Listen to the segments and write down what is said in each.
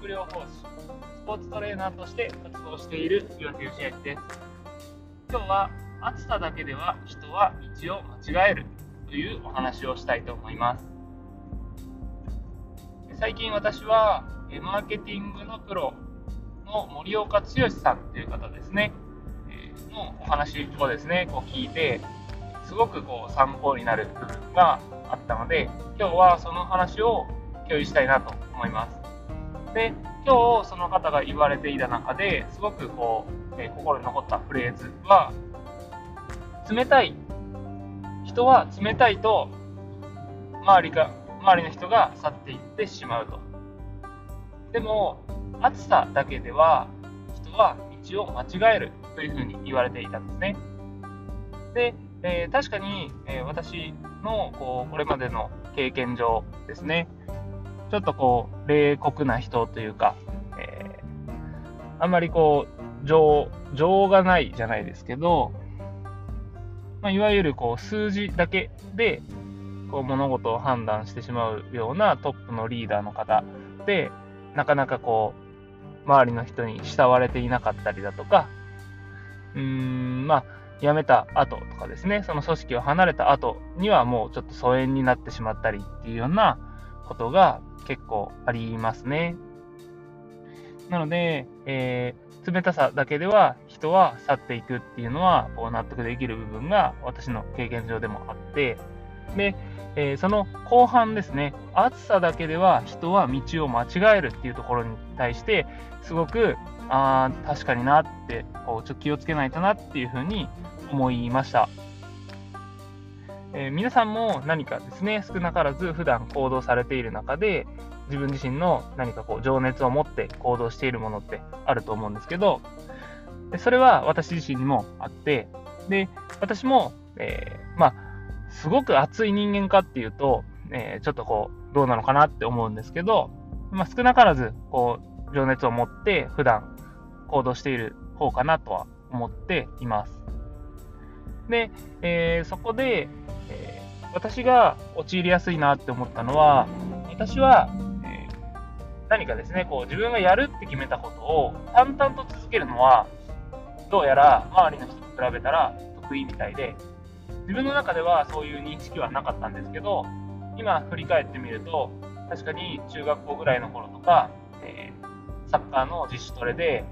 学療法士、スポーツトレーナーとして活動している岩手義明です。今日は暑さだけでは人は道を間違えるというお話をしたいと思います。最近私はマーケティングのプロの森岡剛さんという方ですね、のお話をですね、こう聞いて、すごくこう参考になる部分があったので、今日はその話を共有したいなと思います。で、今日その方が言われていた中ですごくこう、えー、心に残ったフレーズは、冷たい、人は冷たいと周りが、周りの人が去っていってしまうと。でも、暑さだけでは人は道を間違えるというふうに言われていたんですね。で、えー、確かに、えー、私のこうこれまでの経験上ですね、ちょっとこう、冷酷な人というか、えー、あんまりこう、情、情がないじゃないですけど、まあ、いわゆるこう、数字だけで、こう、物事を判断してしまうようなトップのリーダーの方で、なかなかこう、周りの人に慕われていなかったりだとか、うーん、まあ、辞めた後とかですね、その組織を離れた後にはもうちょっと疎遠になってしまったりっていうようなことが結構ありますね。なので、えー、冷たさだけでは人は去っていくっていうのはこう納得できる部分が私の経験上でもあって、で、えー、その後半ですね、暑さだけでは人は道を間違えるっていうところに対して、すごく、ああ確かになって、こうちょっと気をつけないとなっていうふうに思いました。えー、皆さんも何かですね、少なからず普段行動されている中で、自分自身の何かこう情熱を持って行動しているものってあると思うんですけど、でそれは私自身にもあって、で、私も、えー、まあ、すごく熱い人間かっていうと、えー、ちょっとこう、どうなのかなって思うんですけど、まあ、少なからず、こう、情熱を持って普段行動している方かなとは思っています。で、えー、そこで、えー、私が陥りやすいなって思ったのは、私は、えー、何かですね、こう自分がやるって決めたことを淡々と続けるのは、どうやら周りの人と比べたら得意みたいで、自分の中ではそういう認識はなかったんですけど、今振り返ってみると、確かに中学校ぐらいの頃とか、えー、サッカーの自主トレで、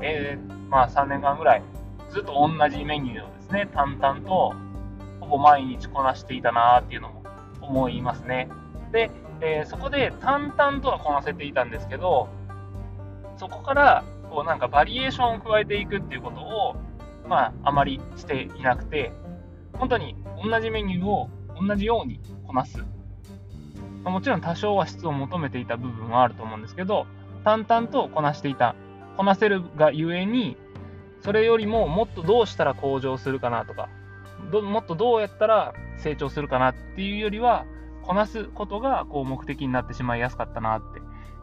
えー、まあ3年間ぐらいずっと同じメニューをですね、淡々とほぼ毎日こなしていたなっていうのも思いますね。で、えー、そこで淡々とはこなせていたんですけど、そこからこうなんかバリエーションを加えていくっていうことを、まあ、あまりしていなくて、本当に同じメニューを同じようにこなす。まあ、もちろん多少は質を求めていた部分はあると思うんですけど、淡々とこなしていた。こなせるがゆえに、それよりももっとどうしたら向上するかなとか、どもっとどうやったら成長するかなっていうよりは、こなすことがこう目的になってしまいやすかったなっ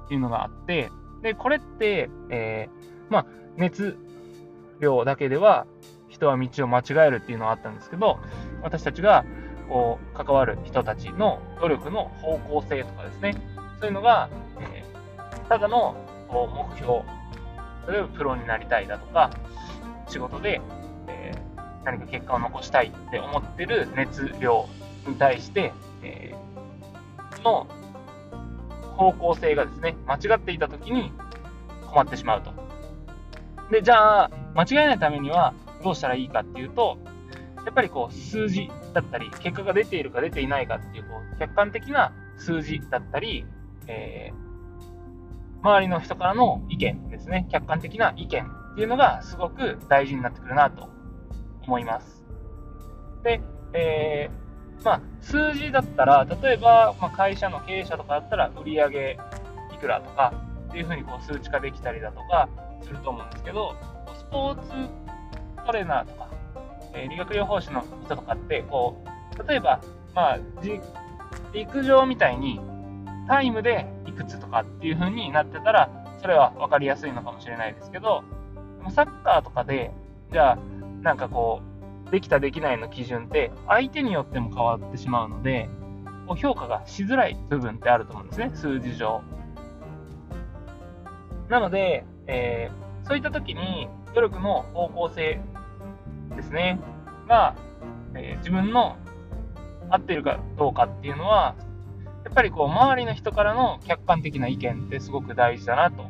ていうのがあって、で、これって、えー、まあ、熱量だけでは人は道を間違えるっていうのはあったんですけど、私たちがこう関わる人たちの努力の方向性とかですね、そういうのが、えー、ただのこう目標、例えばプロになりたいだとか、仕事で、何か結果を残したいって思ってる熱量に対して、えー、の方向性がですね、間違っていたときに困ってしまうと。で、じゃあ、間違えないためにはどうしたらいいかっていうと、やっぱりこう数字だったり、結果が出ているか出ていないかっていうこう客観的な数字だったり、えー、周りの人からの意見ですね、客観的な意見っていうのがすごく大事になってくるなと思います。で、えー、まあ、数字だったら、例えば、まあ、会社の経営者とかだったら、売上いくらとかっていうふうにこう数値化できたりだとかすると思うんですけど、スポーツトレーナーとか、えー、理学療法士の人とかって、こう、例えば、まあ、陸上みたいにタイムでいくつとかっていう風になってたら、それは分かりやすいのかもしれないですけど、サッカーとかで、じゃあ、なんかこう、できたできないの基準って相手によっても変わってしまうので、こう評価がしづらい部分ってあると思うんですね、数字上。なので、えー、そういった時に努力の方向性ですね、が、えー、自分の合ってるかどうかっていうのは、やっぱりこう、周りの人からの客観的な意見ってすごく大事だなと、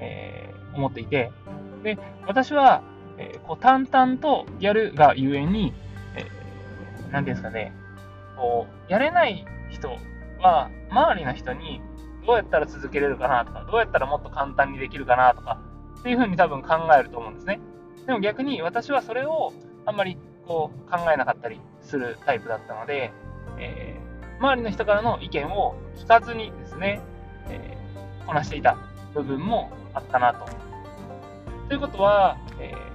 えー、思っていて、で、私は、えー、こう、淡々とやるがゆえに、えー、ていうんですかね、こう、やれない人は、周りの人にどうやったら続けれるかなとか、どうやったらもっと簡単にできるかなとか、っていうふうに多分考えると思うんですね。でも逆に私はそれをあんまりこう考えなかったりするタイプだったので、えー、周りの人からの意見を聞かずにですね、えー、こなしていた部分もあったなと。ということは、えー、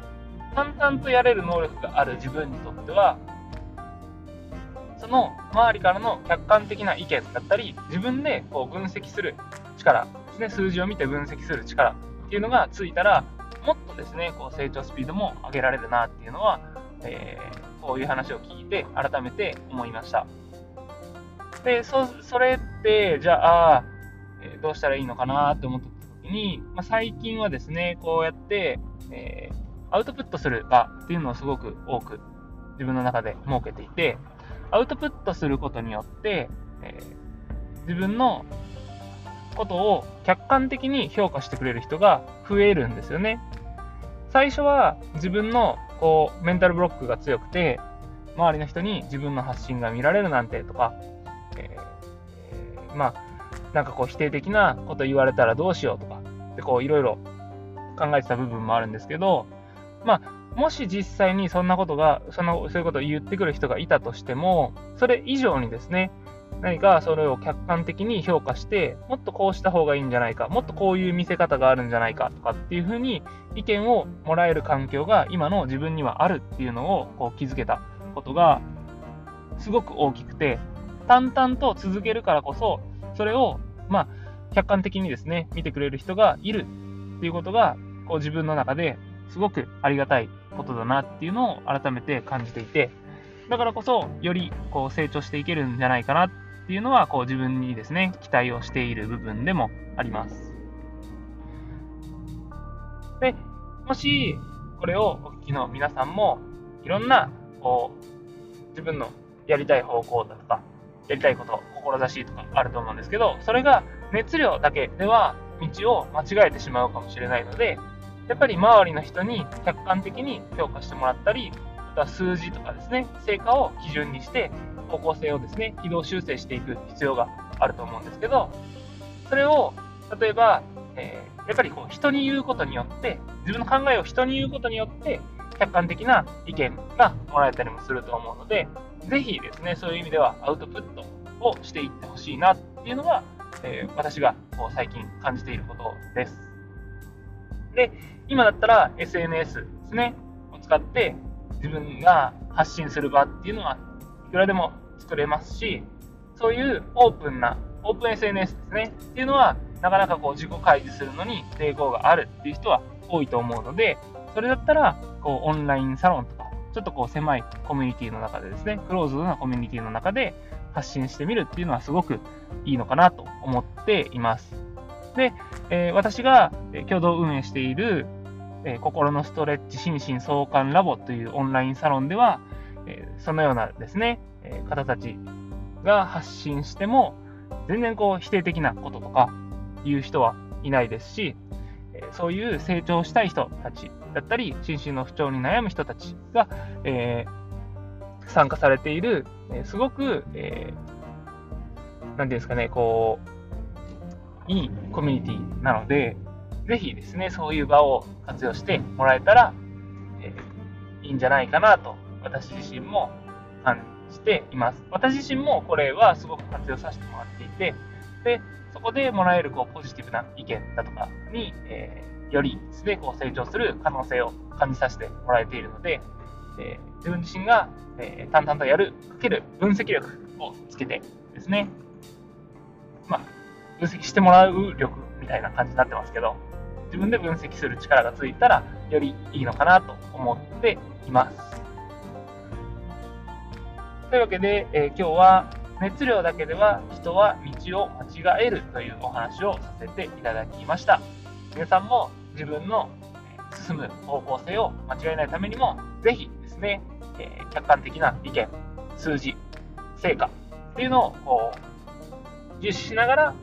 淡々とやれる能力がある自分にとっては、その周りからの客観的な意見だったり、自分でこう分析する力ですね、数字を見て分析する力っていうのがついたら、もっとですね、こう成長スピードも上げられるなっていうのは、えー、こういう話を聞いて改めて思いました。で、それって、じゃあ、えー、どうしたらいいのかなって思った時に、まあ、最近はですね、こうやって、えー、アウトプットする場っていうのをすごく多く自分の中で設けていて、アウトプットすることによって、えー、自分のことを客観的に評価してくれる人が増えるんですよね。最初は自分のこうメンタルブロックが強くて、周りの人に自分の発信が見られるなんてとか、えー、まあ、なんかこう否定的なこと言われたらどうしようとか、でこういろいろ考えてた部分もあるんですけど、まあ、もし実際にそんなことが、その、そういうことを言ってくる人がいたとしても、それ以上にですね、何かそれを客観的に評価して、もっとこうした方がいいんじゃないか、もっとこういう見せ方があるんじゃないかとかっていうふうに意見をもらえる環境が今の自分にはあるっていうのをこう気づけたことがすごく大きくて、淡々と続けるからこそ、それを、まあ、客観的にですね、見てくれる人がいるっていうことが、こう自分の中ですごくありがたいことだなっていうのを改めて感じていて、だからこそ、よりこう成長していけるんじゃないかなっていうのは、こう自分にですね、期待をしている部分でもあります。で、もし、これをお聞きの皆さんも、いろんな、こう、自分のやりたい方向だとか、やりたいこと、志とかあると思うんですけど、それが熱量だけでは道を間違えてしまうかもしれないので、やっぱり周りの人に客観的に評価してもらったり、また数字とかですね、成果を基準にして方向性をですね、軌道修正していく必要があると思うんですけど、それを、例えば、えー、やっぱりこう人に言うことによって、自分の考えを人に言うことによって、客観的な意見がもらえたりもすると思うので、ぜひですね、そういう意味ではアウトプットをしていってほしいなっていうのが、えー、私がこう最近感じていることです。で、今だったら SNS ですね、を使って自分が発信する場っていうのはいくらでも作れますし、そういうオープンな、オープン SNS ですね、っていうのは、なかなかこう自己開示するのに抵抗があるっていう人は多いと思うので、それだったら、こうオンラインサロンとか、ちょっとこう狭いコミュニティの中でですね、クローズドなコミュニティの中で発信してみるっていうのはすごくいいのかなと思っています。で、えー、私が共同運営している、えー、心のストレッチ心身相関ラボというオンラインサロンでは、えー、そのようなですね、えー、方たちが発信しても、全然こう否定的なこととか言う人はいないですし、えー、そういう成長したい人たちだったり、心身の不調に悩む人たちが、えー、参加されている、えー、すごく、えー、なんですかね、こう、いいコミュニティなので、ぜひですね、そういう場を活用してもらえたら、えー、いいんじゃないかなと、私自身も感しています。私自身もこれはすごく活用させてもらっていて、で、そこでもらえるこうポジティブな意見だとかに、えー、よりですね、こう成長する可能性を感じさせてもらえているので、えー、自分自身が、え、淡々とやるかける分析力をつけてですね、まあ、分析してもらう力みたいな感じになってますけど、自分で分析する力がついたら、よりいいのかなと思っています。というわけで、えー、今日は熱量だけでは人は道を間違えるというお話をさせていただきました。皆さんも自分の進む方向性を間違えないためにも、ぜひですね、えー、客観的な意見、数字、成果っていうのをこう重視しながら、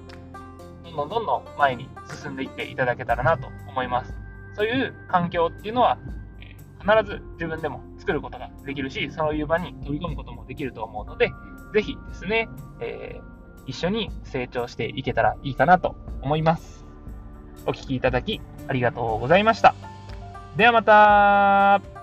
どんどんどんどん前に進んでいっていただけたらなと思います。そういう環境っていうのは、え、必ず自分でも作ることができるし、そういう場に飛び込むこともできると思うので、ぜひですね、えー、一緒に成長していけたらいいかなと思います。お聴きいただきありがとうございました。ではまた